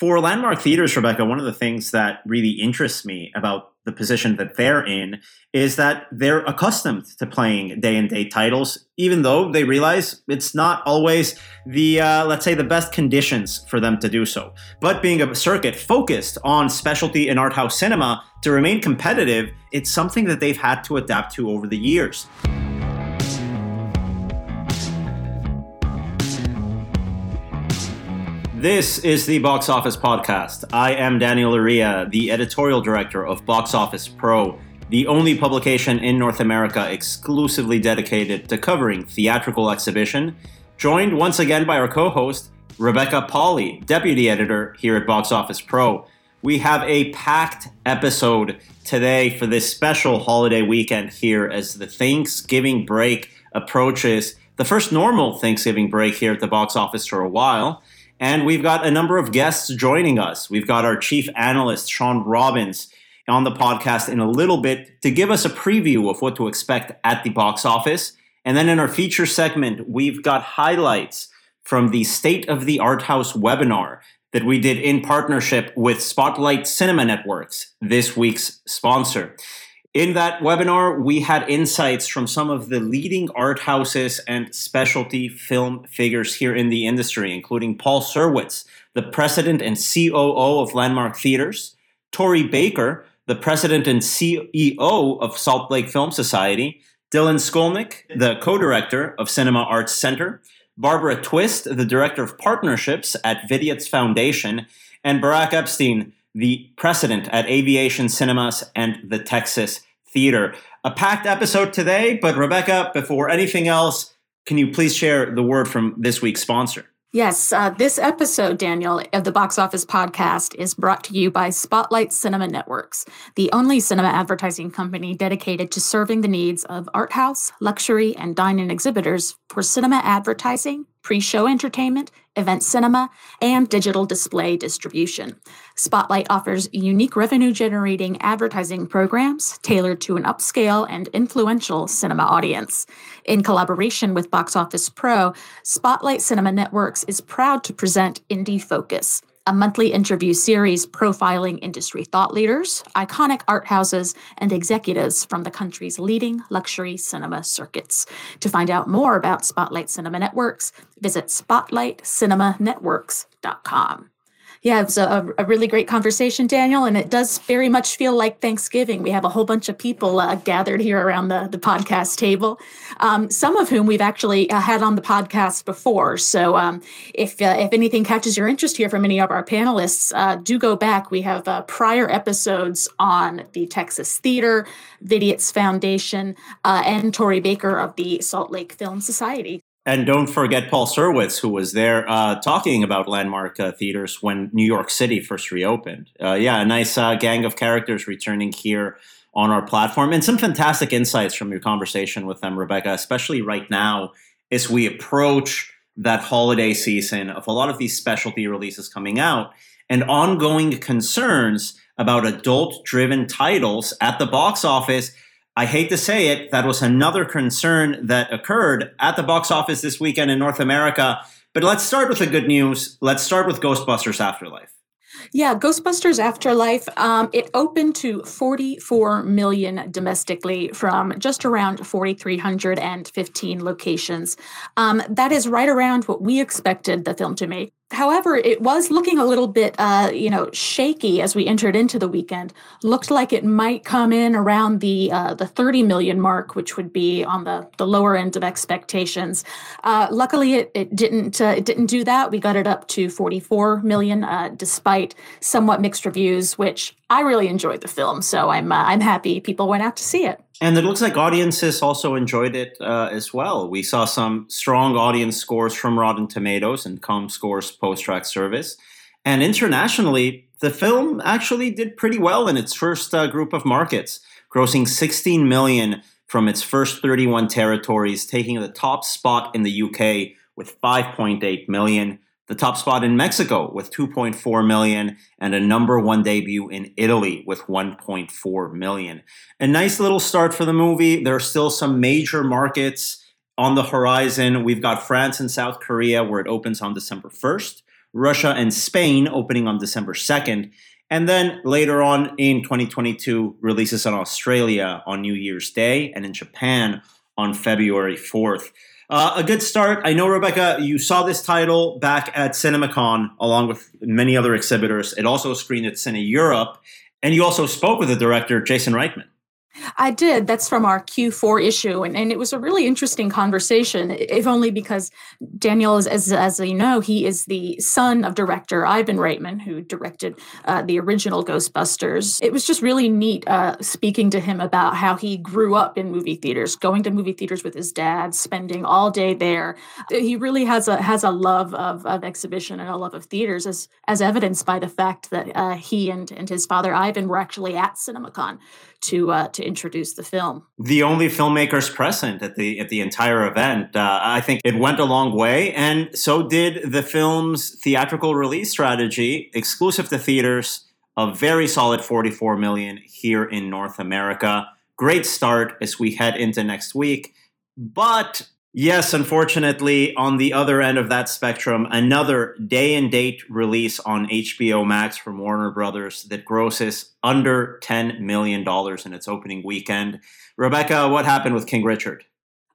For Landmark Theaters, Rebecca, one of the things that really interests me about the position that they're in is that they're accustomed to playing day and date titles, even though they realize it's not always the, uh, let's say, the best conditions for them to do so. But being a circuit focused on specialty and art house cinema to remain competitive, it's something that they've had to adapt to over the years. This is the Box Office Podcast. I am Daniel Loria, the editorial director of Box Office Pro, the only publication in North America exclusively dedicated to covering theatrical exhibition, joined once again by our co host, Rebecca Pahle, deputy editor here at Box Office Pro. We have a packed episode today for this special holiday weekend here as the Thanksgiving break approaches. The first normal Thanksgiving break here at the box office for a while. And we've got a number of guests joining us. We've got our chief analyst, Shawn Robbins, on the podcast in a little bit to give us a preview of what to expect at the box office. And then in our feature segment, we've got highlights from the State of the Art House webinar that we did in partnership with Spotlight Cinema Networks, this week's sponsor. In that webinar, we had insights from some of the leading art houses and specialty film figures here in the industry, including Paul Serwitz, the president and COO of Landmark Theaters, Tori Baker, the president and CEO of Salt Lake Film Society, Dylan Skolnick, the co director of Cinema Arts Center, Barbara Twist, the director of partnerships at Vidiots Foundation, and Barak Epstein, the president at Aviation Cinemas and the Texas Theater. A packed episode today, but Rebecca, before anything else, can you please share the word from this week's sponsor? Yes, uh, this episode, Daniel, of the Box Office Podcast is brought to you by Spotlight Cinema Networks, the only cinema advertising company dedicated to serving the needs of art house, luxury, and dine in exhibitors for cinema advertising, pre show entertainment, event cinema, and digital display distribution. Spotlight offers unique revenue generating advertising programs tailored to an upscale and influential cinema audience. In collaboration with Box Office Pro, Spotlight Cinema Networks is proud to present Indie Focus a monthly interview series profiling industry thought leaders, iconic art houses, and executives from the country's leading luxury cinema circuits. To find out more about Spotlight Cinema Networks, visit spotlightcinemanetworks.com. Yeah, it was a, a, really great conversation, Daniel, and it does very much feel like Thanksgiving. We have a whole bunch of people uh, gathered here around the, the podcast table, um, some of whom we've actually uh, had on the podcast before. So um, if, uh, if anything catches your interest here from any of our panelists, uh, do go back. We have uh, prior episodes on the Texas Theater, Vidiots Foundation, uh, and Tori Baker of the Salt Lake Film Society. And don't forget Paul Serwitz, who was there uh, talking about landmark uh, theaters when New York City first reopened. Uh, yeah, a nice uh, gang of characters returning here on our platform, and some fantastic insights from your conversation with them, Rebecca, especially right now as we approach that holiday season of a lot of these specialty releases coming out and ongoing concerns about adult driven titles at the box office I hate to say it, that was another concern that occurred at the box office this weekend in North America. But let's start with the good news. Let's start with Ghostbusters Afterlife. Yeah, Ghostbusters Afterlife, um, it opened to 44 million domestically from just around 4,315 locations. Um, that is right around what we expected the film to make. However, it was looking a little bit, uh, you know, shaky as we entered into the weekend. Looked like it might come in around the uh, the 30 million mark, which would be on the, the lower end of expectations. Uh, luckily, it, it didn't uh, it didn't do that. We got it up to 44 million, uh, despite somewhat mixed reviews, which I really enjoyed the film. So I'm uh, I'm happy people went out to see it. And it looks like audiences also enjoyed it uh, as well. We saw some strong audience scores from Rotten Tomatoes and ComScore's PostTrak service. And internationally, the film actually did pretty well in its first uh, group of markets, grossing 16 million from its first 31 territories, taking the top spot in the UK with 5.8 million the top spot in Mexico with 2.4 million, and a number one debut in Italy with 1.4 million. A nice little start for the movie. There are still some major markets on the horizon. We've got France and South Korea where it opens on December 1st. Russia and Spain opening on December 2nd, and then later on in 2022, releases in Australia on New Year's Day and in Japan on February 4th. Uh, a good start. I know, Rebecca, you saw this title back at CinemaCon along with many other exhibitors. It also screened at Cine Europe. And you also spoke with the director, Jason Reitman. I did. That's from our Q4 issue. And, and it was a really interesting conversation, if only because Daniel, is, as, as you know, he is the son of director Ivan Reitman, who directed uh, the original Ghostbusters. It was just really neat uh, speaking to him about how he grew up in movie theaters, going to movie theaters with his dad, spending all day there. He really has a has a love of, of exhibition and a love of theaters, as as evidenced by the fact that uh, he and, and his father Ivan were actually at CinemaCon to uh, to introduce the film. The only filmmakers present at the at the entire event. Uh, I think it went a long way, and so did the film's theatrical release strategy, exclusive to theaters. A very solid 44 million here in North America. Great start as we head into next week. But Yes, unfortunately, on the other end of that spectrum, another day and date release on HBO Max from Warner Brothers that grosses under $10 million in its opening weekend. Rebecca, what happened with King Richard?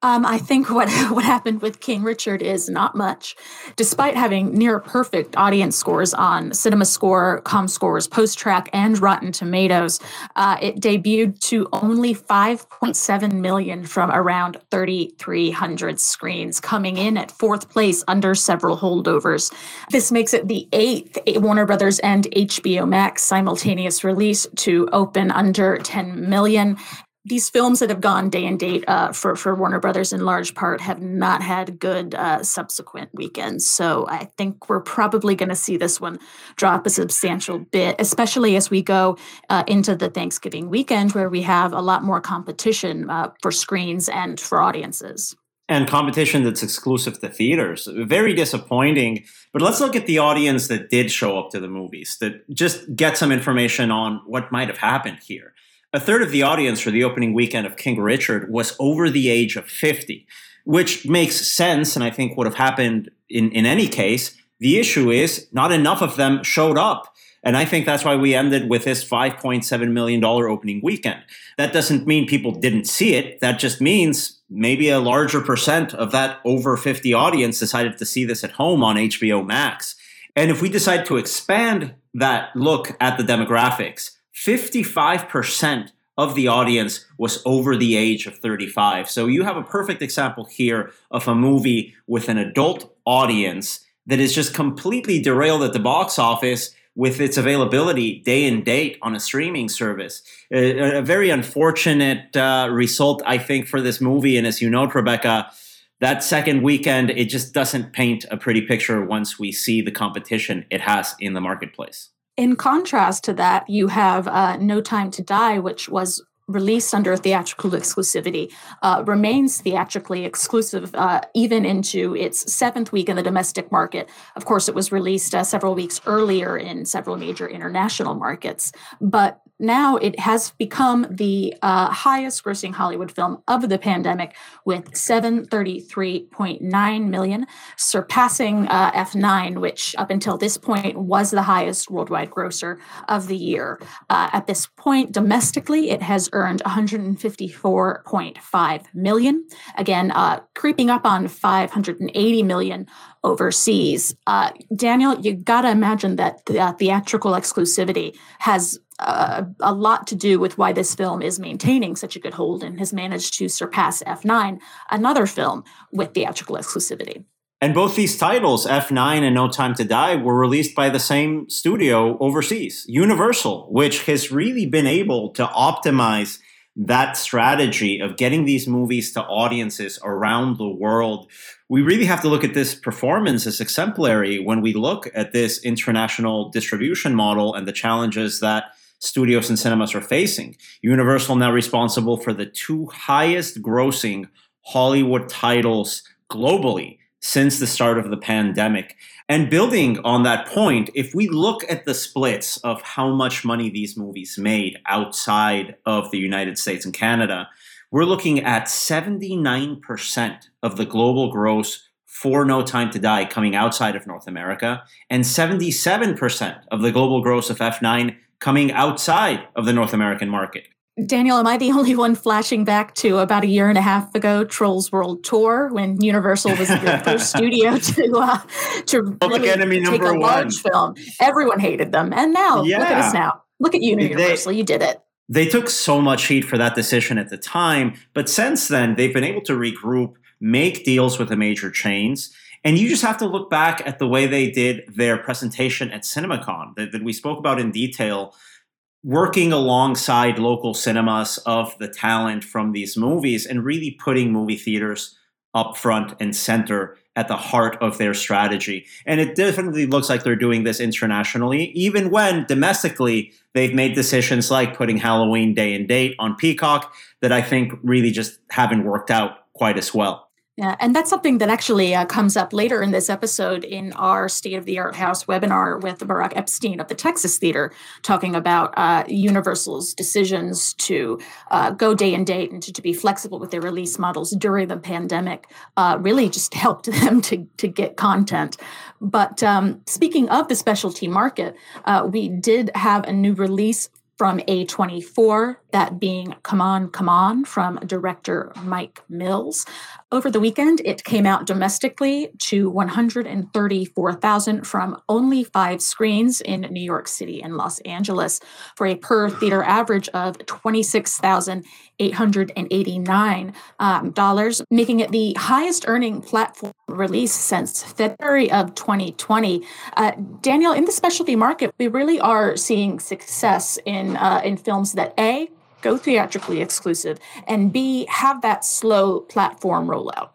Um, I think what what happened with King Richard is not much. Despite having near perfect audience scores on Cinema Score, ComScore's PostTrak, and Rotten Tomatoes, uh, it debuted to only 5.7 million from around 3,300 screens, coming in at fourth place under several holdovers. This makes it the eighth Warner Brothers and HBO Max simultaneous release to open under 10 million these films that have gone day and date uh, for for Warner Brothers in large part have not had good uh, subsequent weekends. So I think we're probably going to see this one drop a substantial bit, especially as we go uh, into the Thanksgiving weekend, where we have a lot more competition uh, for screens and for audiences. And competition that's exclusive to theaters. Very disappointing. But let's look at the audience that did show up to the movies, that just get some information on what might have happened here. A third of the audience for the opening weekend of King Richard was over the age of 50, which makes sense and I think would have happened in, in any case. The issue is not enough of them showed up. And I think that's why we ended with this $5.7 million opening weekend. That doesn't mean people didn't see it. That just means maybe a larger percent of that over 50 audience decided to see this at home on HBO Max. And if we decide to expand that look at the demographics, 55% of the audience was over the age of 35. So you have a perfect example here of a movie with an adult audience that is just completely derailed at the box office with its availability day and date on a streaming service. A, a very unfortunate uh, result, I think, for this movie. And as you know, Rebecca, that second weekend, it just doesn't paint a pretty picture once we see the competition it has in the marketplace. In contrast to that, you have uh, No Time to Die, which was released under theatrical exclusivity, uh, remains theatrically exclusive uh, even into its seventh week in the domestic market. Of course, it was released uh, several weeks earlier in several major international markets, but now it has become the uh, highest grossing Hollywood film of the pandemic with 733.9 million, surpassing uh, F9, which up until this point was the highest worldwide grosser of the year. Uh, at this point, domestically, it has earned 154.5 million, again, uh, creeping up on 580 million overseas. Uh, Daniel, you got to imagine that the uh, theatrical exclusivity has uh, a lot to do with why this film is maintaining such a good hold and has managed to surpass F9, another film with theatrical exclusivity. And both these titles, F9 and No Time to Die, were released by the same studio overseas, Universal, which has really been able to optimize that strategy of getting these movies to audiences around the world. We really have to look at this performance as exemplary when we look at this international distribution model and the challenges that studios and cinemas are facing. Universal now responsible for the two highest grossing Hollywood titles globally since the start of the pandemic. And building on that point, if we look at the splits of how much money these movies made outside of the United States and Canada, we're looking at 79% of the global gross for No Time to Die coming outside of North America, and 77% of the global gross of F9 coming outside of the North American market. Daniel, am I the only one flashing back to about a year and a half ago, Trolls World Tour, when Universal was the first studio to uh, to Public really Enemy take number a large film? Everyone hated them, and now look at us now. Look at you, They- Universal. you did it. They took so much heat for that decision at the time, but since then, they've been able to regroup, make deals with the major chains. And you just have to look back at the way they did their presentation at CinemaCon that, that we spoke about in detail, working alongside local cinemas of the talent from these movies and really putting movie theaters up front and center at the heart of their strategy. And it definitely looks like they're doing this internationally, even when domestically they've made decisions like putting Halloween day and date on Peacock that I think really just haven't worked out quite as well. Yeah, and that's something that actually uh, comes up later in this episode in our State of the Art House webinar with Barak Epstein of the Texas Theater, talking about uh, Universal's decisions to uh, go day and date and to, to be flexible with their release models during the pandemic. Uh, really, just helped them to to get content. But um, speaking of the specialty market, uh, we did have a new release from A24, that being Come On, Come On from director Mike Mills. Over the weekend, it came out domestically to 134,000 from only five screens in New York City and Los Angeles for a per theater average of $26,889, um, making it the highest earning platform release since February of 2020. Uh, Daniel, in the specialty market, we really are seeing success in uh, in films that a go theatrically exclusive and b have that slow platform rollout.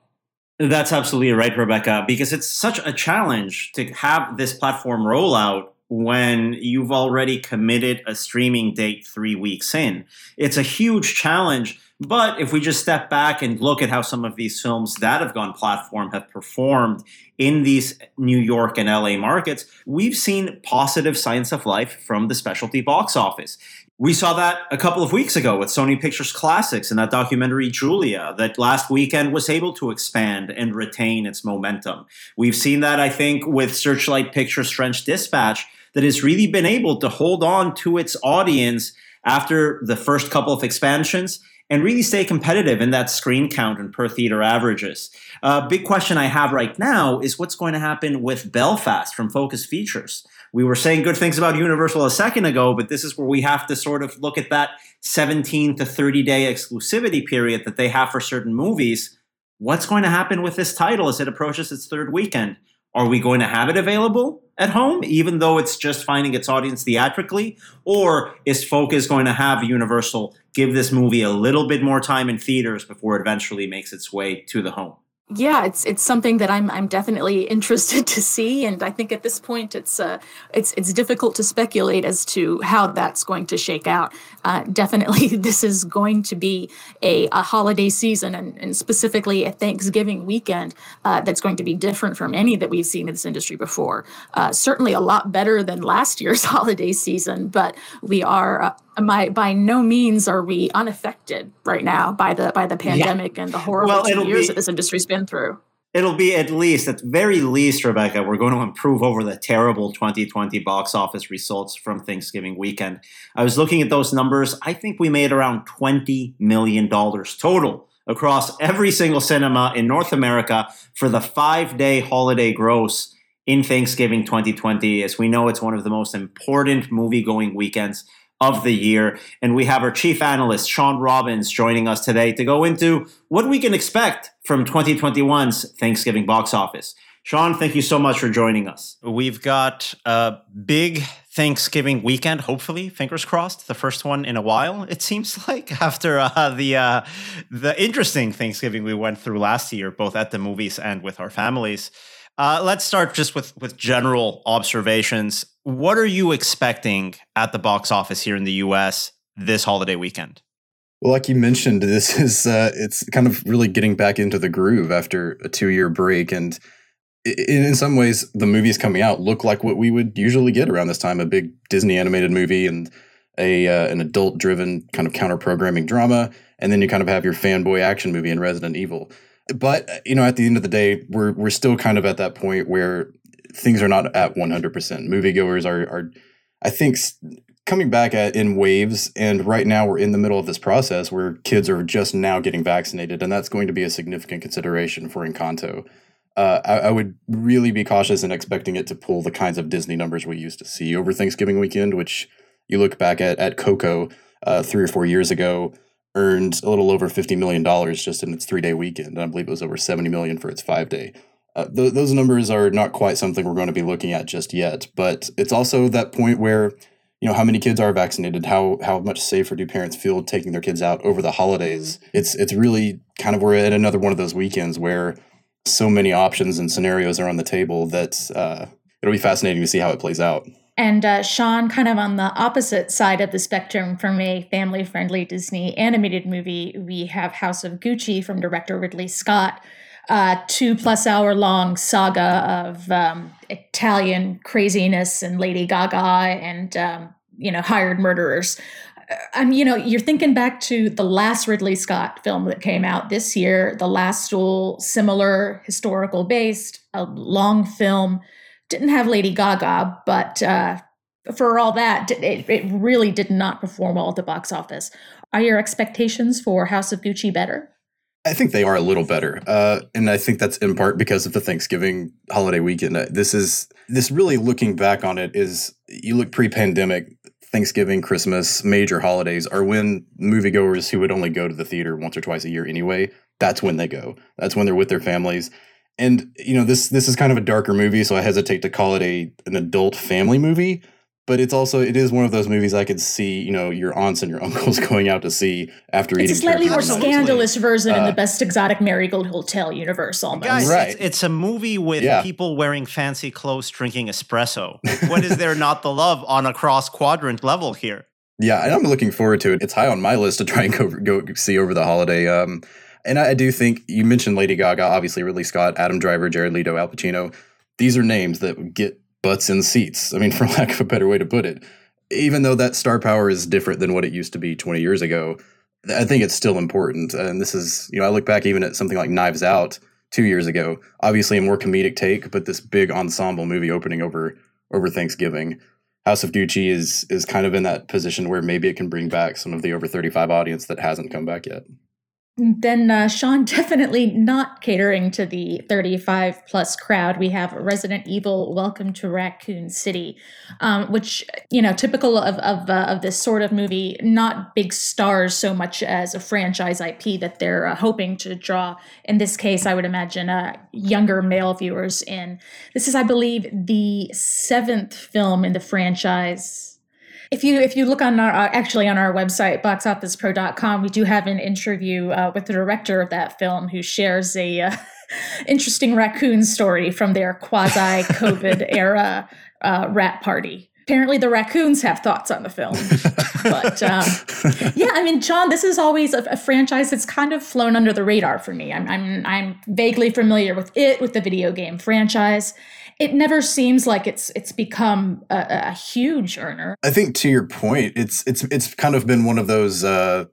That's absolutely right, Rebecca, because it's such a challenge to have this platform rollout when you've already committed a streaming date three weeks in. It's a huge challenge. But if we just step back and look at how some of these films that have gone platform have performed in these New York and LA markets, we've seen positive signs of life from the specialty box office. We saw that a couple of weeks ago with Sony Pictures Classics and that documentary Julia that last weekend was able to expand and retain its momentum. We've seen that, I think, with Searchlight Pictures French Dispatch that has really been able to hold on to its audience after the first couple of expansions and really stay competitive in that screen count and per theater averages. A uh, big question I have right now is what's going to happen with Belfast from Focus Features. We were saying good things about Universal a second ago, but this is where we have to sort of look at that 17 to 30 day exclusivity period that they have for certain movies. What's going to happen with this title as it approaches its third weekend? Are we going to have it available at home, even though it's just finding its audience theatrically? Or is Focus going to have Universal give this movie a little bit more time in theaters before it eventually makes its way to the home? Yeah, it's it's something that I'm I'm definitely interested to see, and I think at this point it's uh it's it's difficult to speculate as to how that's going to shake out. Uh, definitely, this is going to be a, a holiday season, and, and specifically a Thanksgiving weekend uh, that's going to be different from any that we've seen in this industry before. Uh, certainly, a lot better than last year's holiday season, but we are. My, by no means are we unaffected right now by the by the pandemic yeah. and the horrible well, two years be- that this industry's been through. It'll be at least, at very least, Rebecca, we're going to improve over the terrible 2020 box office results from Thanksgiving weekend. I was looking at those numbers. I think we made around $20 million total across every single cinema in North America for the five day holiday gross in Thanksgiving 2020. As we know, it's one of the most important movie going weekends of the year. And we have our chief analyst, Shawn Robbins, joining us today to go into what we can expect from 2021's Thanksgiving box office. Shawn, thank you so much for joining us. We've got a big Thanksgiving weekend, hopefully, fingers crossed, the first one in a while, it seems like, after uh, the uh, the interesting Thanksgiving we went through last year, both at the movies and with our families. Uh, let's start just with with general observations. What are you expecting at the box office here in the U.S. this holiday weekend? Well, like you mentioned, this is uh, it's kind of really getting back into the groove after a two year break, and in, in some ways, the movies coming out look like what we would usually get around this time: a big Disney animated movie and a uh, an adult driven kind of counter programming drama, and then you kind of have your fanboy action movie in Resident Evil but you know, at the end of the day, we're we're still kind of at that point where things are not at 100%. Moviegoers are are I think coming back at, in waves and right now we're in the middle of this process where kids are just now getting vaccinated and that's going to be a significant consideration for Encanto. Uh, I, I, would really be cautious in expecting it to pull the kinds of Disney numbers we used to see over Thanksgiving weekend, which you look back at at Coco uh, three or four years ago earned a little over fifty million dollars just in its three day weekend, and I believe it was over seventy million for its five day. Uh, th- those numbers are not quite something we're going to be looking at just yet, but it's also that point where you know how many kids are vaccinated how how much safer do parents feel taking their kids out over the holidays? It's it's really kind of we're at another one of those weekends where so many options and scenarios are on the table that uh, it'll be fascinating to see how it plays out and uh, Shawn, kind of on the opposite side of the spectrum from a family friendly Disney animated movie, we have House of Gucci from director Ridley Scott, uh, two plus hour long saga of um, Italian craziness and Lady Gaga and um, you know hired murderers. Um, you know, you're thinking back to the last Ridley Scott film that came out this year, The Last Duel, similar historical based, a long film. Didn't have Lady Gaga, but uh, for all that, it, it really did not perform well at the box office. Are your expectations for House of Gucci better? I think they are a little better, uh, and I think that's in part because of the Thanksgiving holiday weekend. Uh, this is this really looking back on it is you look pre-pandemic. Thanksgiving, Christmas, major holidays are when moviegoers who would only go to the theater once or twice a year anyway. That's when they go. That's when they're with their families. And you know this this is kind of a darker movie, so I hesitate to call it a an adult family movie but it's also it is one of those movies I could see you know your aunts and your uncles going out to see after it's eating. It's a slightly more scandalous version uh, in the uh, Best Exotic Marigold Hotel universe, almost. Guys, right. it's, it's a movie with yeah. people wearing fancy clothes, drinking espresso. what is there not the love on a cross quadrant level here? Yeah, and I'm looking forward to it. It's high on my list to try and go go see over the holiday. Um, and I, I do think you mentioned Lady Gaga, obviously Ridley Scott, Adam Driver, Jared Leto, Al Pacino. These are names that get butts in seats. I mean, for lack of a better way to put it. Even though that star power is different than what it used to be 20 years ago, I think it's still important. And this is, you know, I look back even at something like Knives Out two years ago. Obviously, a more comedic take, but this big ensemble movie opening over over Thanksgiving. House of Gucci is is kind of in that position where maybe it can bring back some of the over 35 audience that hasn't come back yet then uh, Shawn definitely not catering to the 35 plus crowd. We have Resident Evil: Welcome to Raccoon City, um, which you know, typical of of, uh, of this sort of movie, not big stars so much as a franchise IP that they're uh, hoping to draw. In this case, I would imagine uh, younger male viewers in. This is, I believe, the seventh film in the franchise if you if you look on our uh, actually on our website boxofficepro.com, we do have an interview uh, with the director of that film who shares a uh, interesting raccoon story from their quasi COVID era uh, rat party. Apparently, the raccoons have thoughts on the film. but um, yeah, I mean, John, this is always a, a, franchise that's kind of flown under the radar for me. I'm, I'm I'm vaguely familiar with it, with the video game franchise it never seems like it's it's become a, a, huge earner. I think to your point, it's it's it's kind of been one of those. Uh,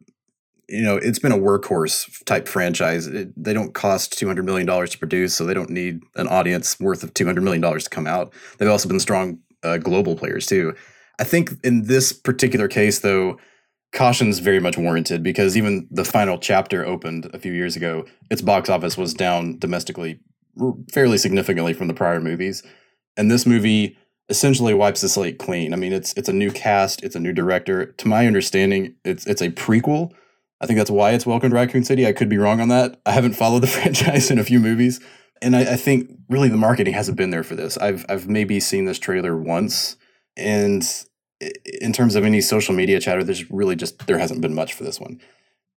you know, it's been a workhorse type franchise. It, they don't cost two hundred million dollars to produce, so they don't need an audience worth of two hundred million dollars to come out. They've also been strong uh, global players too. I think in this particular case, though, caution's very much warranted because even the final chapter opened a few years ago. Its box office was down domestically fairly significantly from the prior movies. And this movie essentially wipes the slate clean. I mean, it's it's a new cast, it's a new director. To my understanding, it's it's a prequel. I think that's why it's Welcome to Raccoon City. I could be wrong on that. I haven't followed the franchise in a few movies, and I, I think really the marketing hasn't been there for this. I've I've maybe seen this trailer once, and in terms of any social media chatter, there's really just there hasn't been much for this one.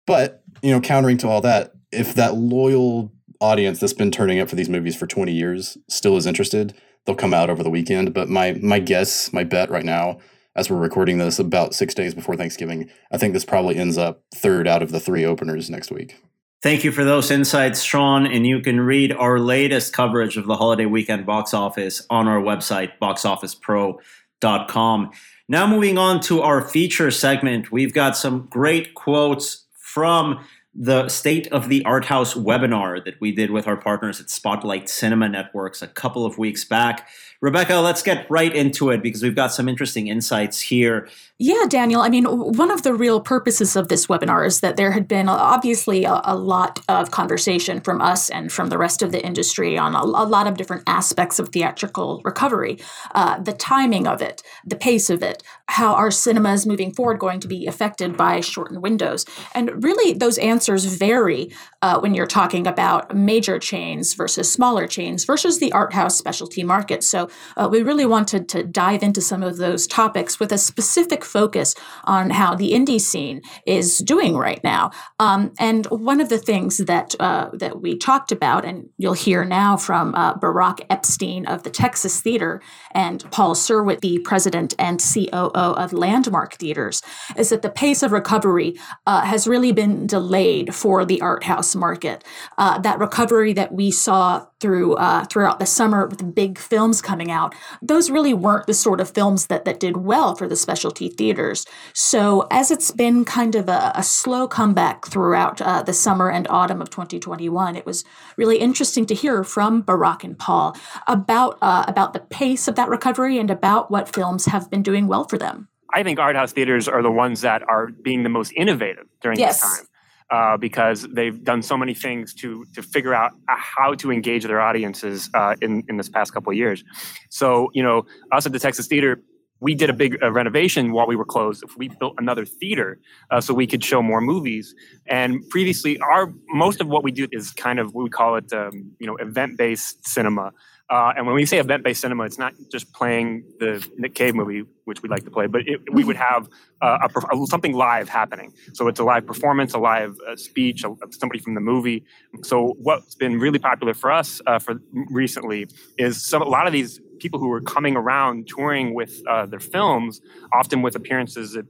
But you know, countering to all that, if that loyal audience that's been turning up for these movies for 20 years still is interested, they'll come out over the weekend. But my my guess, my bet right now, as we're recording this about six days before Thanksgiving, I think this probably ends up third out of the three openers next week. Thank you for those insights, Shawn. And you can read our latest coverage of the holiday weekend box office on our website, boxofficepro.com. Now, moving on to our feature segment, we've got some great quotes from the State of the Art House webinar that we did with our partners at Spotlight Cinema Networks a couple of weeks back. Rebecca, let's get right into it because we've got some interesting insights here. Yeah, Daniel. I mean, one of the real purposes of this webinar is that there had been obviously a, a lot of conversation from us and from the rest of the industry on a, a lot of different aspects of theatrical recovery, uh, the timing of it, the pace of it, how our cinemas moving forward going to be affected by shortened windows, and really those answers vary uh, when you're talking about major chains versus smaller chains versus the art house specialty market. So uh, we really wanted to dive into some of those topics with a specific focus on how the indie scene is doing right now. Um, and one of the things that uh, that we talked about, and you'll hear now from uh, Barak Epstein of the Texas Theater and Paul Serwitz, the president and COO of Landmark Theaters, is that the pace of recovery uh, has really been delayed for the art house market. Uh, that recovery that we saw through uh, throughout the summer with big films coming out, those really weren't the sort of films that that did well for the specialty theaters. So as it's been kind of a, a slow comeback throughout uh, the summer and autumn of 2021, it was really interesting to hear from Barak and Paul about uh, about the pace of that recovery and about what films have been doing well for them. I think art house theaters are the ones that are being the most innovative during yes. this time uh, because they've done so many things to to figure out how to engage their audiences uh, in in this past couple of years. So you know, us at the Texas Theater. We did a big uh, renovation while we were closed. We built another theater uh, so we could show more movies. And previously, our most of what we do is kind of we call it, um, you know, event-based cinema. Uh, and when we say event-based cinema, it's not just playing the Nick Cave movie, which we like to play, but it, we would have uh, a, a, something live happening. So it's a live performance, a live uh, speech, a, somebody from the movie. So what's been really popular for us uh, for recently is some a lot of these people who are coming around touring with uh, their films, often with appearances at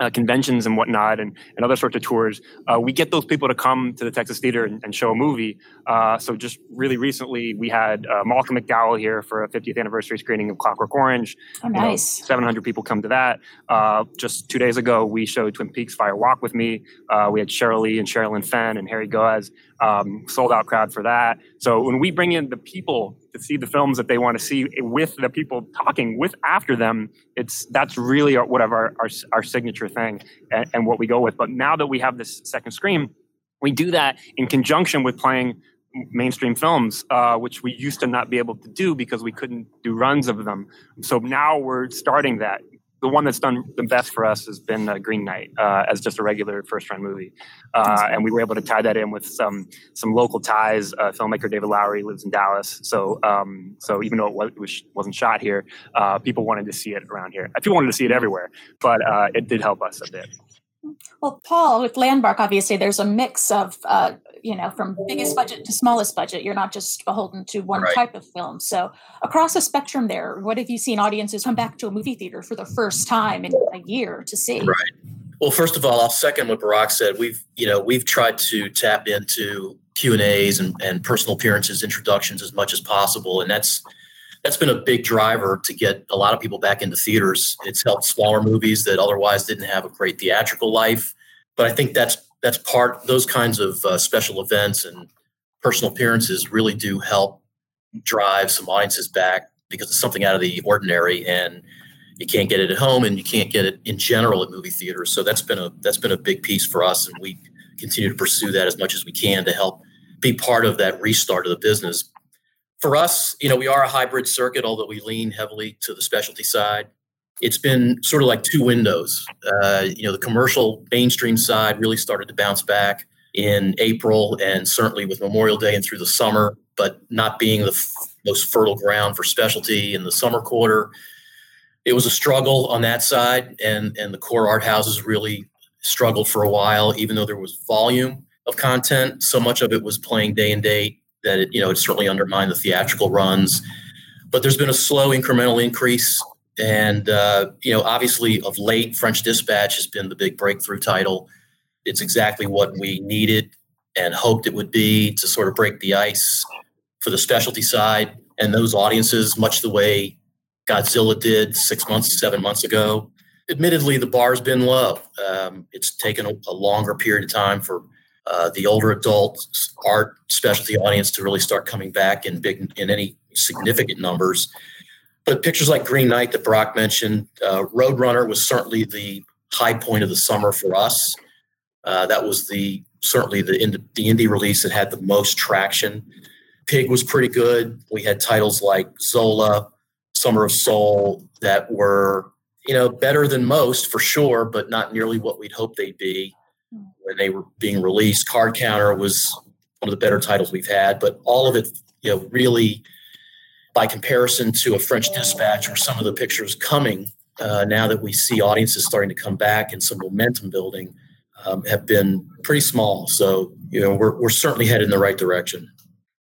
uh, conventions and whatnot and, and other sorts of tours, uh, we get those people to come to the Texas Theater and, and show a movie. Uh, so just really recently, we had uh, Malcolm McDowell here for a 50th anniversary screening of Clockwork Orange. Oh, nice. You know, 700 people come to that. Uh, just two days ago, we showed Twin Peaks Fire Walk with Me. Uh, we had Sheryl Lee and Sherilyn Fenn and Harry Goaz. Um, sold out crowd for that. So when we bring in the people to see the films that they want to see with the people talking with after them it's that's really our, whatever our, our, signature thing and, and, what we go with. But now that we have this second screen we do that in conjunction with playing mainstream films uh, which we used to not be able to do because we couldn't do runs of them. So now we're starting that the one that's done the best for us has been uh, Green Knight uh, as just a regular first run movie, uh, and we were able to tie that in with some some local ties. Uh, filmmaker David Lowery lives in Dallas, so um, so even though it was, wasn't shot here, uh, people wanted to see it around here. People wanted to see it everywhere, but uh, it did help us a bit. Well, Paul, with Landmark, obviously there's a mix of uh, you know from biggest budget to smallest budget you're not just beholden to one right. type of film. So across the spectrum there what have you seen audiences come back to a movie theater for the first time in a year to see? Right. Well first of all i'll second what Barak said. We've you know we've tried to tap into q and a's and, and personal appearances introductions as much as possible and that's that's been a big driver to get a lot of people back into theaters. It's helped smaller movies that otherwise didn't have a great theatrical life. But i think that's that's part those kinds of uh, special events and personal appearances really do help drive some audiences back because it's something out of the ordinary and you can't get it at home and you can't get it in general at movie theaters. So that's been a that's been a big piece for us and we continue to pursue that as much as we can to help be part of that restart of the business for us you know we are a hybrid circuit although we lean heavily to the specialty side it's been sort of like two windows. Uh, you know, the commercial mainstream side really started to bounce back in April and certainly with Memorial Day and through the summer, but not being the f- most fertile ground for specialty in the summer quarter. It was a struggle on that side, and, and the core art houses really struggled for a while, even though there was volume of content. So much of it was playing day and date that it, you know, it certainly undermined the theatrical runs. But there's been a slow incremental increase and, uh, you know, obviously of late, French Dispatch has been the big breakthrough title. It's exactly what we needed and hoped it would be to sort of break the ice for the specialty side and those audiences, much the way Godzilla did six months, seven months ago. Admittedly, the bar's been low. Um, it's taken a, a, longer period of time for uh, the older adult art specialty audience to really start coming back in big in any significant numbers. But pictures like Green Knight that Brock mentioned, uh, Roadrunner was certainly the high point of the summer for us. Uh, that was the certainly the the indie release that had the most traction. Pig was pretty good. We had titles like Zola, Summer of Soul that were you know better than most for sure, but not nearly what we'd hoped they'd be when they were being released. Card Counter was one of the better titles we've had, but all of it you know really by comparison to a French Dispatch or some of the pictures coming uh, now that we see audiences starting to come back and some momentum building um, have been pretty small. So, you know, we're, we're certainly headed in the right direction.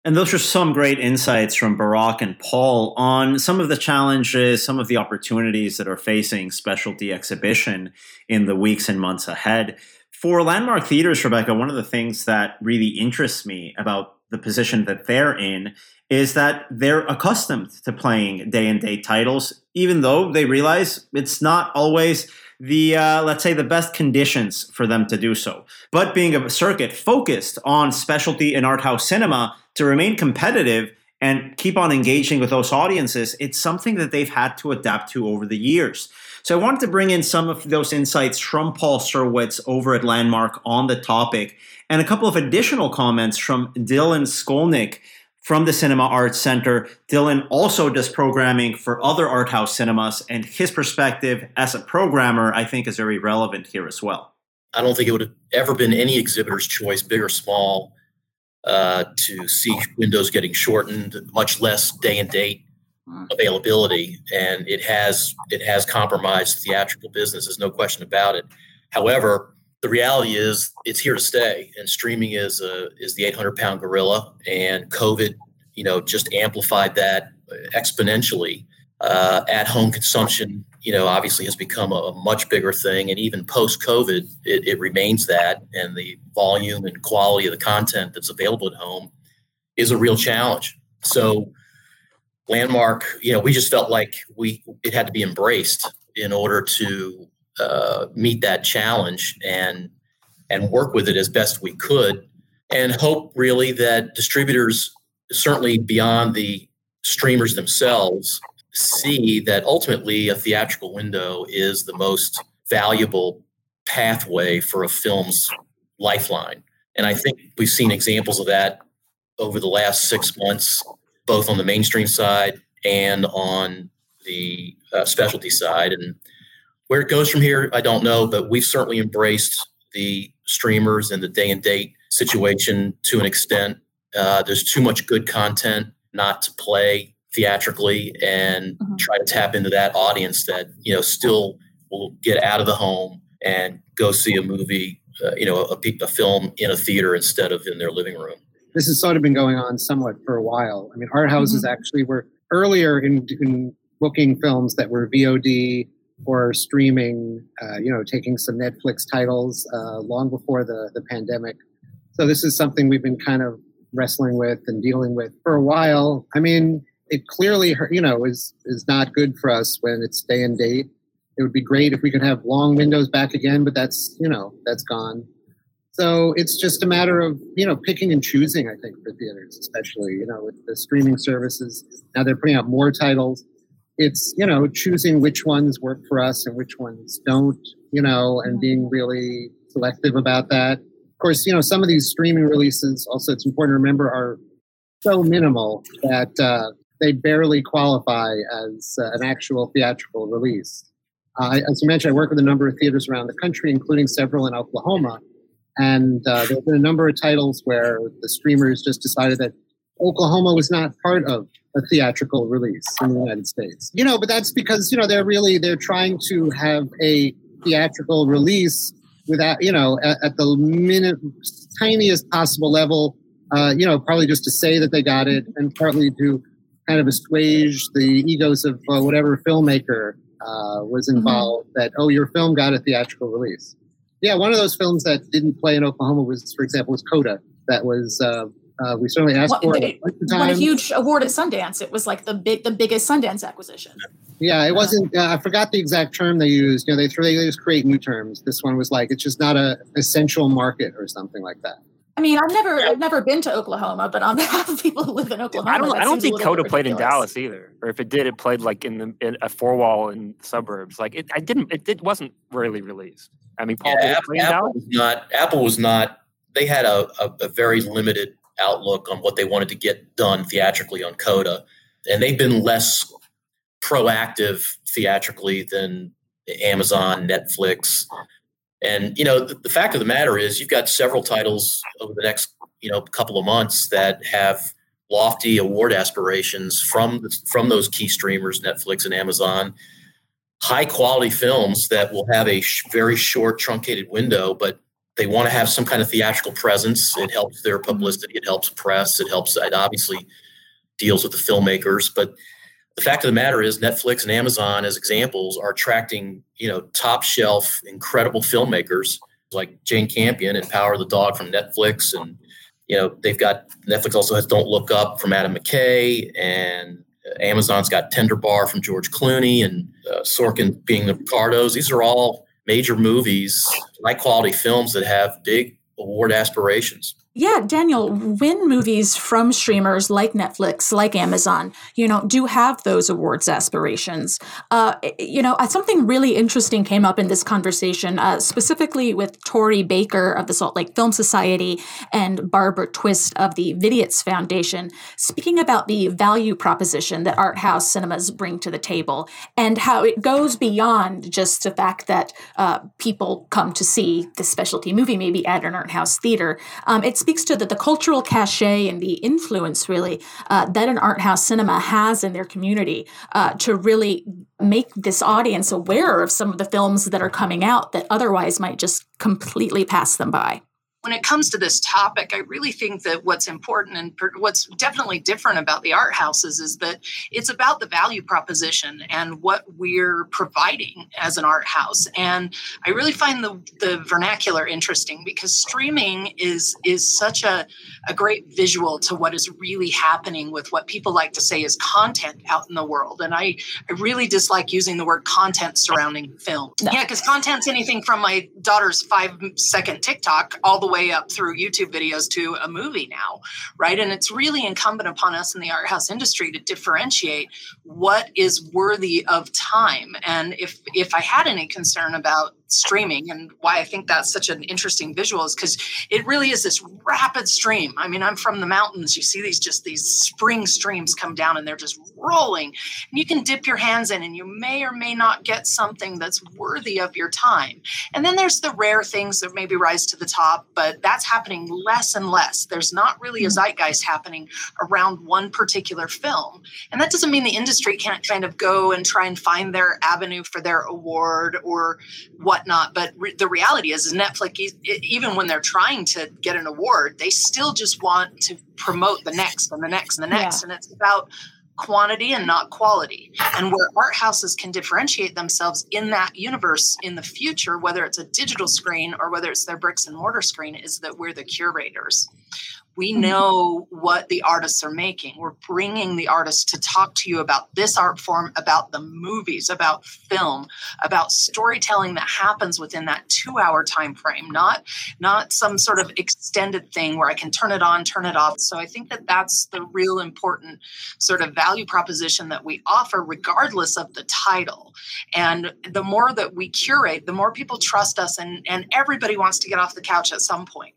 And those are some great insights from Barak and Paul on some of the challenges, some of the opportunities that are facing specialty exhibition in the weeks and months ahead. For Landmark Theaters, Rebecca, one of the things that really interests me about the position that they're in is that they're accustomed to playing day and date titles, even though they realize it's not always the uh, let's say the best conditions for them to do so. But being a circuit focused on specialty and art house cinema to remain competitive and keep on engaging with those audiences, it's something that they've had to adapt to over the years. So I wanted to bring in some of those insights from Paul Serwitz over at Landmark on the topic, and a couple of additional comments from Dylan Skolnick from the Cinema Arts Center. Dylan also does programming for other art house cinemas, and his perspective as a programmer, I think, is very relevant here as well. I don't think it would have ever been any exhibitor's choice, big or small, uh, to see windows getting shortened, much less day and date. Availability, and it has it has compromised theatrical business. There's no question about it. However, the reality is it's here to stay, and streaming is a, is the 800 pound gorilla, and COVID, you know, just amplified that exponentially. Uh, at home consumption, you know, obviously has become a, a much bigger thing, and even post COVID, it, it remains that, and the volume and quality of the content that's available at home is a real challenge. So, landmark, you know, we just felt like we it had to be embraced in order to uh, meet that challenge and and work with it as best we could and hope really that distributors certainly beyond the streamers themselves see that ultimately a theatrical window is the most valuable pathway for a film's lifeline. And i think we've seen examples of that over the last six months both on the mainstream side and on the uh, specialty side and where it goes from here, I don't know, but we've certainly embraced the streamers and the day and date situation to an extent. Uh, there's too much good content not to play theatrically and mm-hmm. try to tap into that audience that you know still will get out of the home and go see a movie, uh, you know, a, a film in a theater instead of in their living room. This has sort of been going on somewhat for a while. I mean, art houses mm-hmm. actually were earlier in, in booking films that were VOD or streaming, uh, you know, taking some Netflix titles uh, long before the, the pandemic. So this is something we've been kind of wrestling with and dealing with for a while. I mean, it clearly, you know, is is not good for us when it's day and date. It would be great if we could have long windows back again, but that's you know that's gone. So it's just a matter of you know picking and choosing. I think for theaters, especially you know with the streaming services now, they're putting out more titles it's you know choosing which ones work for us and which ones don't you know and being really selective about that of course you know some of these streaming releases also it's important to remember are so minimal that uh, they barely qualify as uh, an actual theatrical release uh, as you mentioned i work with a number of theaters around the country including several in oklahoma and uh, there have been a number of titles where the streamers just decided that oklahoma was not part of a theatrical release in the United States. You know, but that's because you know they're really they're trying to have a theatrical release without you know at, at the minute tiniest possible level. Uh, you know, probably just to say that they got it, and partly to kind of assuage the egos of uh, whatever filmmaker uh, was mm-hmm. involved. Mm-hmm. That oh, your film got a theatrical release. Yeah, one of those films that didn't play in Oklahoma was, for example, was Coda. That was uh, Uh, we certainly asked what, for it. Won a huge award at Sundance. It was like the big, the biggest Sundance acquisition. Yeah, it wasn't. Uh, I forgot the exact term they used. You know, they they just create new terms. This one was like it's just not a essential market or something like that. I mean, I've never I've never been to Oklahoma, but on behalf of people who live in Oklahoma, I don't I don't think Coda played in Dallas either, or if it did, it played like in the in a four wall in suburbs. Like it, I didn't it, it wasn't really released. I mean, Paul, yeah, Apple, Apple was not. Apple was not. They had a, a, a very limited outlook on what they wanted to get done theatrically on Coda, and they've been less proactive theatrically than Amazon, Netflix, and you know the, the, fact of the matter is you've got several titles over the next you know couple of months that have lofty award aspirations from from those key streamers, Netflix and Amazon. High quality films that will have a sh- very short truncated window, but they want to have some kind of theatrical presence. It helps their publicity. It helps press. It helps. It obviously deals with the filmmakers, but the fact of the matter is netflix and amazon as examples are attracting you know top shelf incredible filmmakers like jane campion and power of the dog from netflix. And you know they've got netflix also has don't look up from adam mckay and amazon's got tender bar from george clooney and uh, sorkin being the ricardos. These are all major movies high quality films that have big award aspirations yeah, Daniel, when movies from streamers like Netflix, like Amazon, you know, do have those awards aspirations, uh, you know, something really interesting came up in this conversation, uh, specifically with Tori Baker of the Salt Lake Film Society and Barbara Twist of the Vidiots Foundation, speaking about the value proposition that art house cinemas bring to the table and how it goes beyond just the fact that uh, people come to see the specialty movie maybe at an art house theater. Um, it's speaks to the, the cultural cachet and the influence really uh, that an art house cinema has in their community uh, to really make this audience aware of some of the films that are coming out that otherwise might just completely pass them by when it comes to this topic, I really think that what's important and per- what's definitely different about the art houses is that it's about the value proposition and what we're providing as an art house. And I really find the, the vernacular interesting because streaming is is such a, a great visual to what is really happening with what people like to say is content out in the world. And I, I really dislike using the word content surrounding film. No. Yeah, because content's anything from my daughter's five second TikTok all the way up through YouTube videos to a movie now, right? And it's really incumbent upon us in the art house industry to differentiate what is worthy of time. And if if I had any concern about streaming and why I think that's such an interesting visual is because it really is this rapid stream. I mean, I'm from the mountains. You see these just these spring streams come down and they're just rolling. And you can dip your hands in and you may or may not get something that's worthy of your time. And then there's the rare things that maybe rise to the top, but that's happening less and less. There's not really a hmm. zeitgeist happening around one particular film. And that doesn't mean the industry can't kind of go and try and find their avenue for their award or what whatnot. But re- the reality is, is Netflix, even when they're trying to get an award, they still just want to promote the next and the next and the next. Yeah. And it's about quantity and not quality. And where art houses can differentiate themselves in that universe in the future, whether it's a digital screen or whether it's their bricks and mortar screen, is that we're the curators we mm-hmm. know what the artists are making. We're bringing the artists to talk to you about this art form about the movies about film about storytelling that happens within that two hour time frame not not some sort of extended thing where i can turn it on turn it off. So i think that that's the real important sort of value proposition that we offer regardless of the title. And the more that we curate the more people trust us and and everybody wants to get off the couch at some point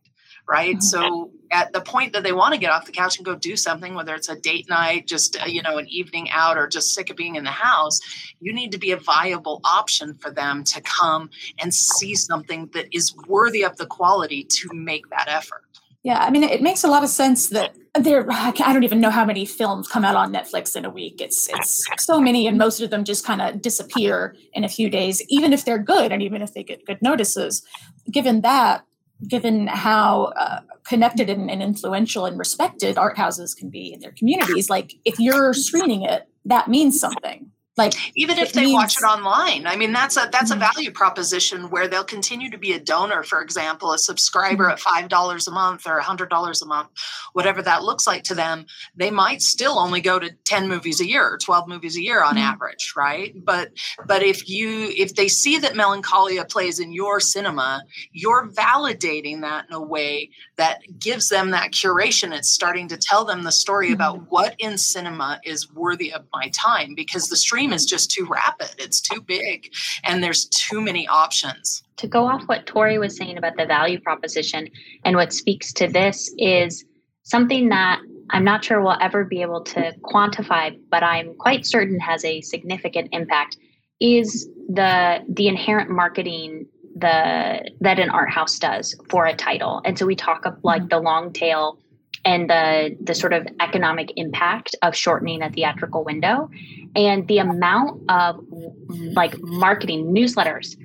right? Mm-hmm. So at the point that they want to get off the couch and go do something, whether it's a date night, just uh, you know an evening out, or just sick of being in the house, you need to be a viable option for them to come and see something that is worthy of the quality to make that effort. Yeah, I mean, it makes a lot of sense that there. I don't even know how many films come out on Netflix in a week. It's it's so many, and most of them just kind of disappear in a few days, even if they're good and even if they get good notices. Given that, given how uh, connected and, and, influential and respected art houses can be in their communities like if you're screening it that means something like even if they means, watch it online i mean that's a that's mm-hmm. a value proposition where they'll continue to be a donor for example a subscriber mm-hmm. at five dollars a month or a hundred dollars a month whatever that looks like to them they might still only go to 10 movies a year or 12 movies a year on mm-hmm. average right but but if you if they see that melancholia plays in your cinema you're validating that in a way that gives them that curation it's starting to tell them the story about mm-hmm. what in cinema is worthy of my time because the stream is just too rapid. It's too big, and there's too many options. To go off what Tori was saying about the value proposition, and what speaks to this is something that I'm not sure we'll ever be able to quantify, but I'm quite certain has a significant impact. Is the the inherent marketing the that an art house does for a title, and so we talk of like mm-hmm. the long tail and the the sort of economic impact of shortening a theatrical window and the amount of like marketing newsletters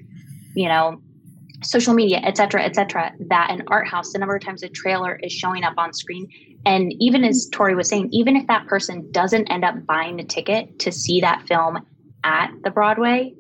you know social media et cetera et cetera that an art house the number of times a trailer is showing up on screen and even as tori was saying even if that person doesn't end up buying a ticket to see that film at the broadway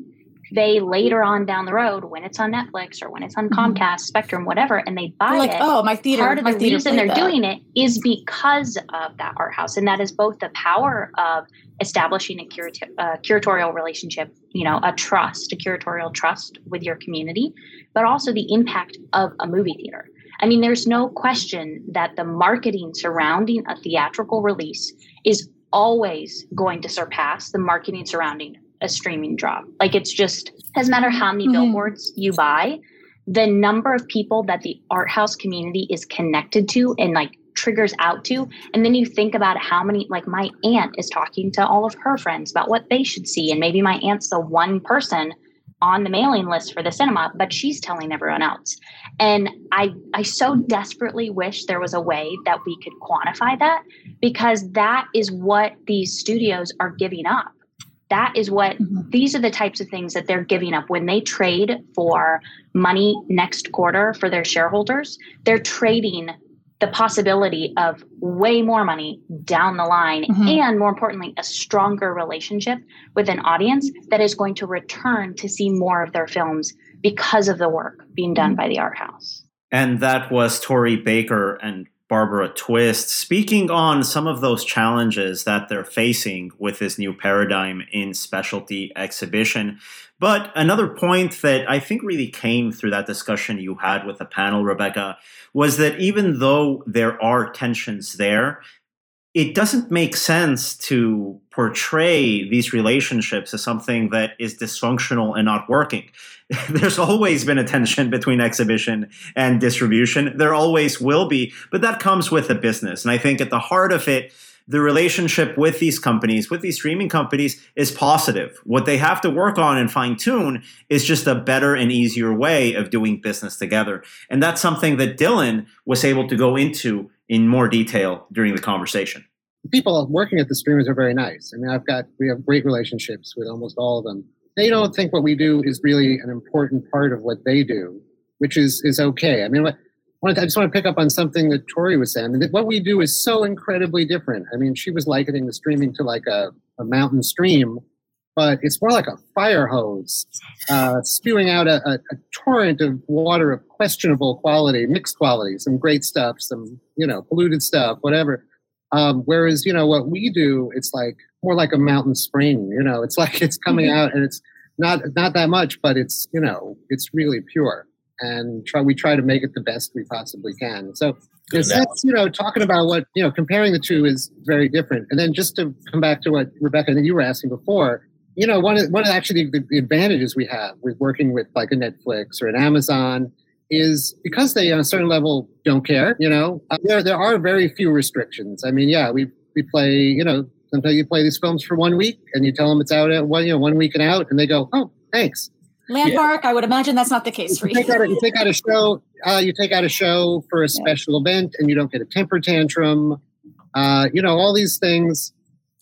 they later on down the road when it's on Netflix or when it's on mm-hmm. Comcast, Spectrum, whatever, and they buy like, it. Oh, my theater. Part of the reason they're that. doing it is because of that art house, and that is both the power of establishing a uh, curatorial relationship, you know, a trust, a curatorial trust with your community, but also the impact of a movie theater. I mean, there's no question that the marketing surrounding a theatrical release is always going to surpass the marketing surrounding a streaming drop. Like it's just doesn't matter how many mm-hmm. billboards you buy, the number of people that the art house community is connected to and like triggers out to. And then you think about how many, like my aunt is talking to all of her friends about what they should see. And maybe my aunt's the one person on the mailing list for the cinema, but she's telling everyone else. And I I so desperately wish there was a way that we could quantify that because that is what these studios are giving up that is what mm-hmm. these are the types of things that they're giving up when they trade for money next quarter for their shareholders they're trading the possibility of way more money down the line mm-hmm. and more importantly a stronger relationship with an audience that is going to return to see more of their films because of the work being done mm-hmm. by the art house and that was tori baker and Barbara Twist, speaking on some of those challenges that they're facing with this new paradigm in specialty exhibition. But another point that I think really came through that discussion you had with the panel, Rebecca, was that even though there are tensions there, it doesn't make sense to portray these relationships as something that is dysfunctional and not working. There's always been a tension between exhibition and distribution. There always will be, but that comes with a business. And I think at the heart of it, the relationship with these companies, with these streaming companies, is positive. What they have to work on and fine tune is just a better and easier way of doing business together. And that's something that Dylan was able to go into in more detail during the conversation. People working at the streamers are very nice. I mean, I've got we have great relationships with almost all of them. They don't think what we do is really an important part of what they do, which is is okay. I mean, I just want to pick up on something that Tori was saying. I mean, what we do is so incredibly different. I mean, she was likening the streaming to like a, a mountain stream, but it's more like a fire hose uh, spewing out a, a, a, torrent of water of questionable quality, mixed quality, some great stuff, some you know polluted stuff, whatever. Um, whereas you know what we do, it's like more like a mountain spring. You know, it's like it's coming mm-hmm. out and it's not not that much, but it's you know it's really pure, and try we try to make it the best we possibly can. So a you know, talking about what you know, comparing the two is very different. And then just to come back to what Rebecca and you were asking before, you know, one of one of actually the, the advantages we have with working with like a Netflix or an Amazon is because they on a certain level don't care. You know, uh, there there are very few restrictions. I mean, yeah, we we play. You know, sometimes you play these films for one week and you tell them it's out at one you know one week and out, and they go, oh, thanks. Landmark, yeah. I would imagine that's not the case for you. Take out a, you take out a show. Uh, you take out a show for a special yeah. event, and you don't get a temper tantrum. Uh, you know, all these things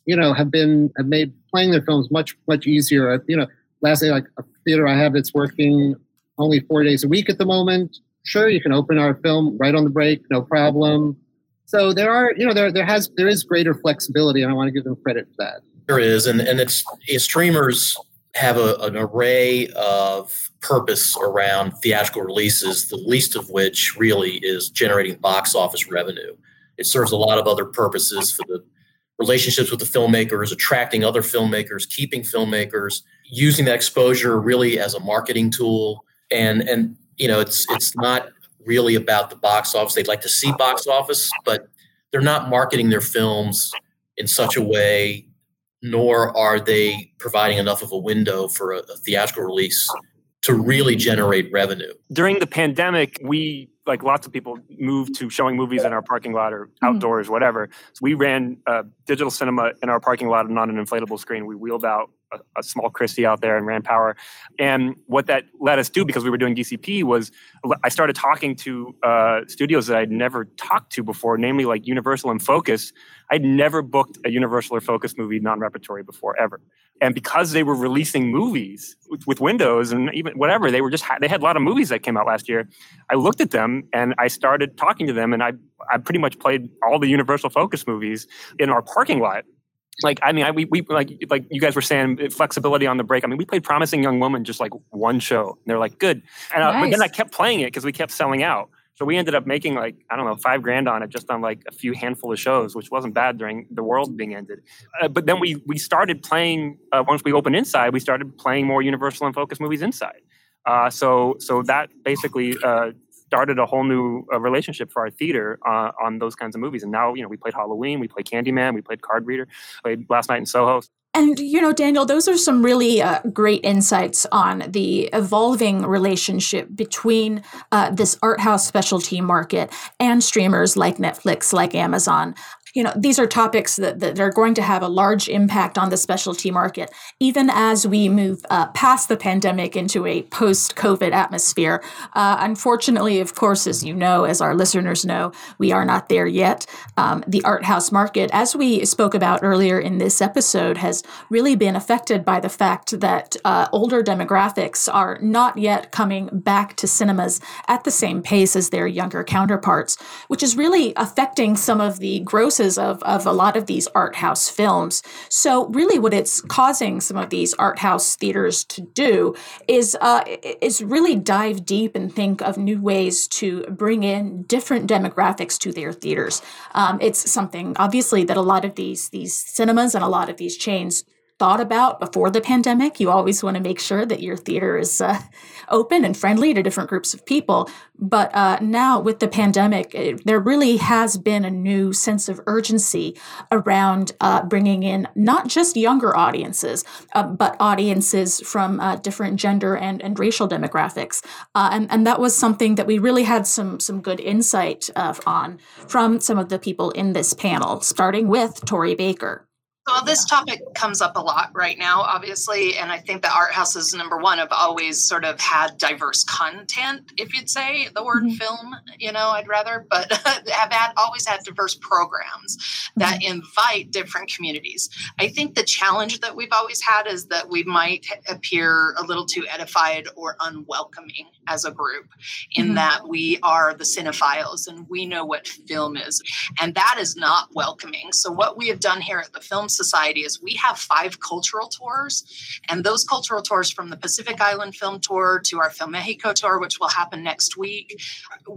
you know, have been have made playing their films much much easier. You know, lastly, like a theater I have that's working only four days a week at the moment. Sure, you can open our film right on the break, no problem. So there are, you know, there there has there is greater flexibility, and I want to give them credit for that. There is, and and it's streamers have a, an array of purpose around theatrical releases, the least of which really is generating box office revenue. It serves a lot of other purposes for the relationships with the filmmakers, attracting other filmmakers, keeping filmmakers, using that exposure really as a marketing tool. And and you know, it's it's not really about the box office. They'd like to see box office, but they're not marketing their films in such a way, nor are they providing enough of a window for a, a theatrical release to really generate revenue. During the pandemic, we like lots of people moved to showing movies in our parking lot or mm-hmm. outdoors, whatever. So we ran uh, digital cinema in our parking lot and on an inflatable screen. We wheeled out a, a, small Christie out there and ran power. And what that let us do, because we were doing DCP, was I started talking to uh, studios that I'd never talked to before, namely like Universal and Focus. I'd never booked a Universal or Focus movie non-repertory before ever. And because they were releasing movies with, with Windows and even whatever, they were just they had a lot of movies that came out last year. I looked at them and I started talking to them, and I I pretty much played all the Universal Focus movies in our parking lot like I mean, I, we, we like like you guys were saying flexibility on the break. I mean, we played "Promising Young Woman" just like one show. And they're like, good, and nice. but then I kept playing it because we kept selling out. So we ended up making like I don't know five grand on it just on like a few handful of shows, which wasn't bad during the world being ended. Uh, but then we we started playing uh, once we opened Inside, we started playing more Universal and Focus movies Inside. Uh, so so that basically uh, started a whole new uh, relationship for our theater uh, on those kinds of movies. And now, you know, we played Halloween, we played Candyman, we played Card Reader, played Last Night in Soho. And, you know, Daniel, those are some really uh, great insights on the evolving relationship between uh, this art house specialty market and streamers like Netflix, like Amazon you know these are topics that, that are going to have a large impact on the specialty market even as we move uh, past the pandemic into a post-covid atmosphere. Uh, unfortunately of course as you know as our listeners know we are not there yet. Um, the art house market as we spoke about earlier in this episode has really been affected by the fact that uh, older demographics are not yet coming back to cinemas at the same pace as their younger counterparts which is really affecting some of the grosses of, of a lot of these art house films. So, really, what it's causing some of these art house theaters to do is uh, is really dive deep and think of new ways to bring in different demographics to their theaters. Um, it's something obviously that a lot of these these cinemas and a lot of these chains thought about before the pandemic. You always want to make sure that your theater is uh, open and friendly to different groups of people. But uh, now, with the pandemic, it, there really has been a new sense of urgency around uh, bringing in not just younger audiences, uh, but audiences from uh, different gender and, and racial demographics. Uh, and, and that was something that we really had some, some good insight on from some of the people in this panel, starting with Tori Baker. Well, this topic comes up a lot right now, obviously, and I think the art houses, number one, have always sort of had diverse content, if you'd say the word mm-hmm. film, you know, I'd rather, but have had always had diverse programs that mm-hmm. invite different communities. I think the challenge that we've always had is that we might appear a little too edified or unwelcoming as a group, in mm-hmm. that we are the cinephiles and we know what film is, and that is not welcoming. So, what we have done here at the Film Society is we have five cultural tours, and those cultural tours from the Pacific Island Film Tour to our Film Mexico tour, which will happen next week,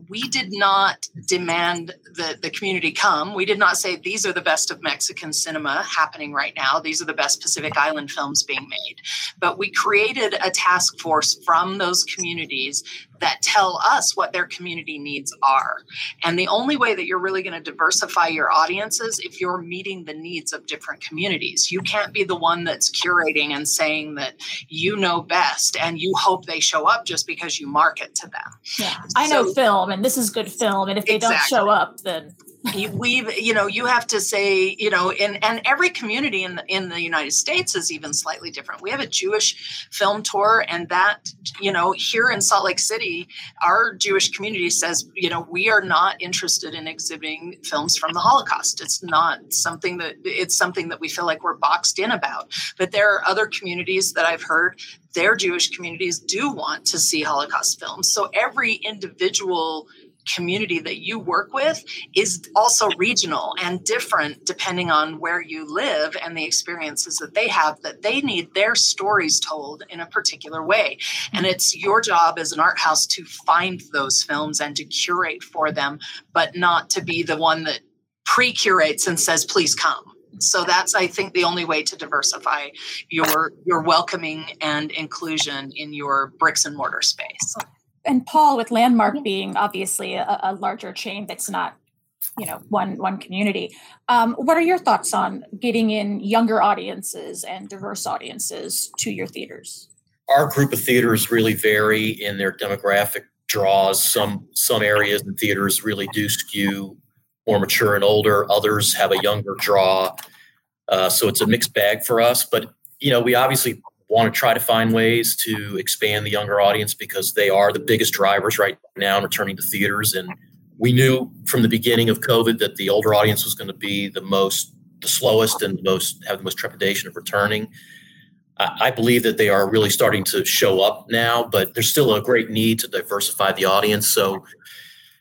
we did not demand that the community come. We did not say these are the best of Mexican cinema happening right now. These are the best Pacific Island films being made. But we created a task force from those communities that tell us what their community needs are. And the only way that you're really going to diversify your audiences if you're meeting the needs of different communities. You can't be the one that's curating and saying that you know best and you hope they show up just because you market to them. Yeah. I so, know film and this is good film and if they exactly. don't show up then we've you know you have to say you know in and every community in the, in the united states is even slightly different. We have a jewish film tour and that you know here in salt lake city our jewish community says you know we are not interested in exhibiting films from the holocaust. It's not something that it's something that we feel like we're boxed in about. But there are other communities that i've heard their jewish communities do want to see holocaust films. So every individual community that you work with is also regional and different depending on where you live and the experiences that they have that they need their stories told in a particular way. And it's your job as an art house to find those films and to curate for them but not to be the one that pre-curates and says please come. So that's i think the only way to diversify your your welcoming and inclusion in your bricks and mortar space and paul with landmark being obviously a, a larger chain that's not you know one one community um, what are your thoughts on getting in younger audiences and diverse audiences to your theaters our group of theaters really vary in their demographic draws some some areas and theaters really do skew more mature and older. Others have a younger draw. Uh, so it's a mixed bag for us. But, you know, we obviously want to try to find ways to expand the younger audience because they are the biggest drivers right now in returning to theaters. And we knew from the beginning of COVID that the older audience was going to be the most, the slowest and the most, have the most trepidation of returning. I believe that they are really starting to show up now, but there's still a great need to diversify the audience. So,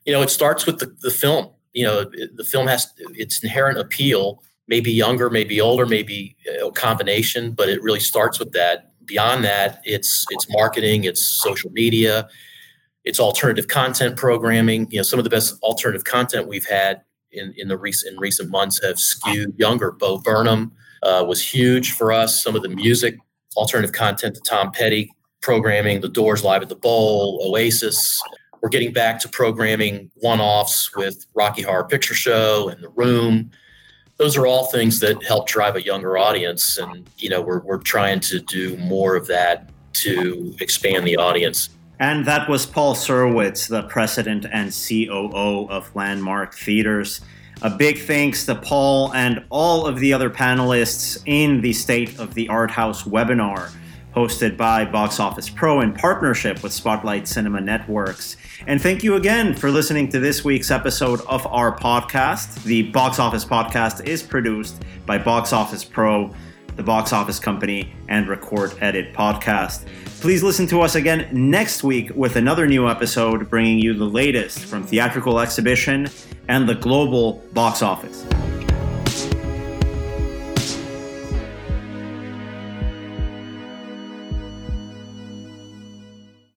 you know, it starts with the, the film you know the film has its inherent appeal maybe younger maybe older maybe a combination but it really starts with that. Beyond that it's it's marketing it's social media it's alternative content programming. You know some of the best alternative content we've had in, in the recent in recent months have skewed younger. Bo burnham uh, was huge for us. Some of the music alternative content the tom petty programming the doors live at the bowl oasis. We're getting back to programming one offs with Rocky Horror Picture Show and The Room. Those are all things that help drive a younger audience. And, you know, we're, we're trying to do more of that to expand the audience. And that was Paul Serwitz, the president and COO of Landmark Theaters. A big thanks to Paul and all of the other panelists in the State of the Art House webinar hosted by Box Office Pro in partnership with Spotlight Cinema Networks. And thank you again for listening to this week's episode of our podcast. The Box Office Podcast is produced by Box Office Pro, the box office company, and Record Edit Podcast. Please listen to us again next week with another new episode bringing you the latest from theatrical exhibition and the global box office.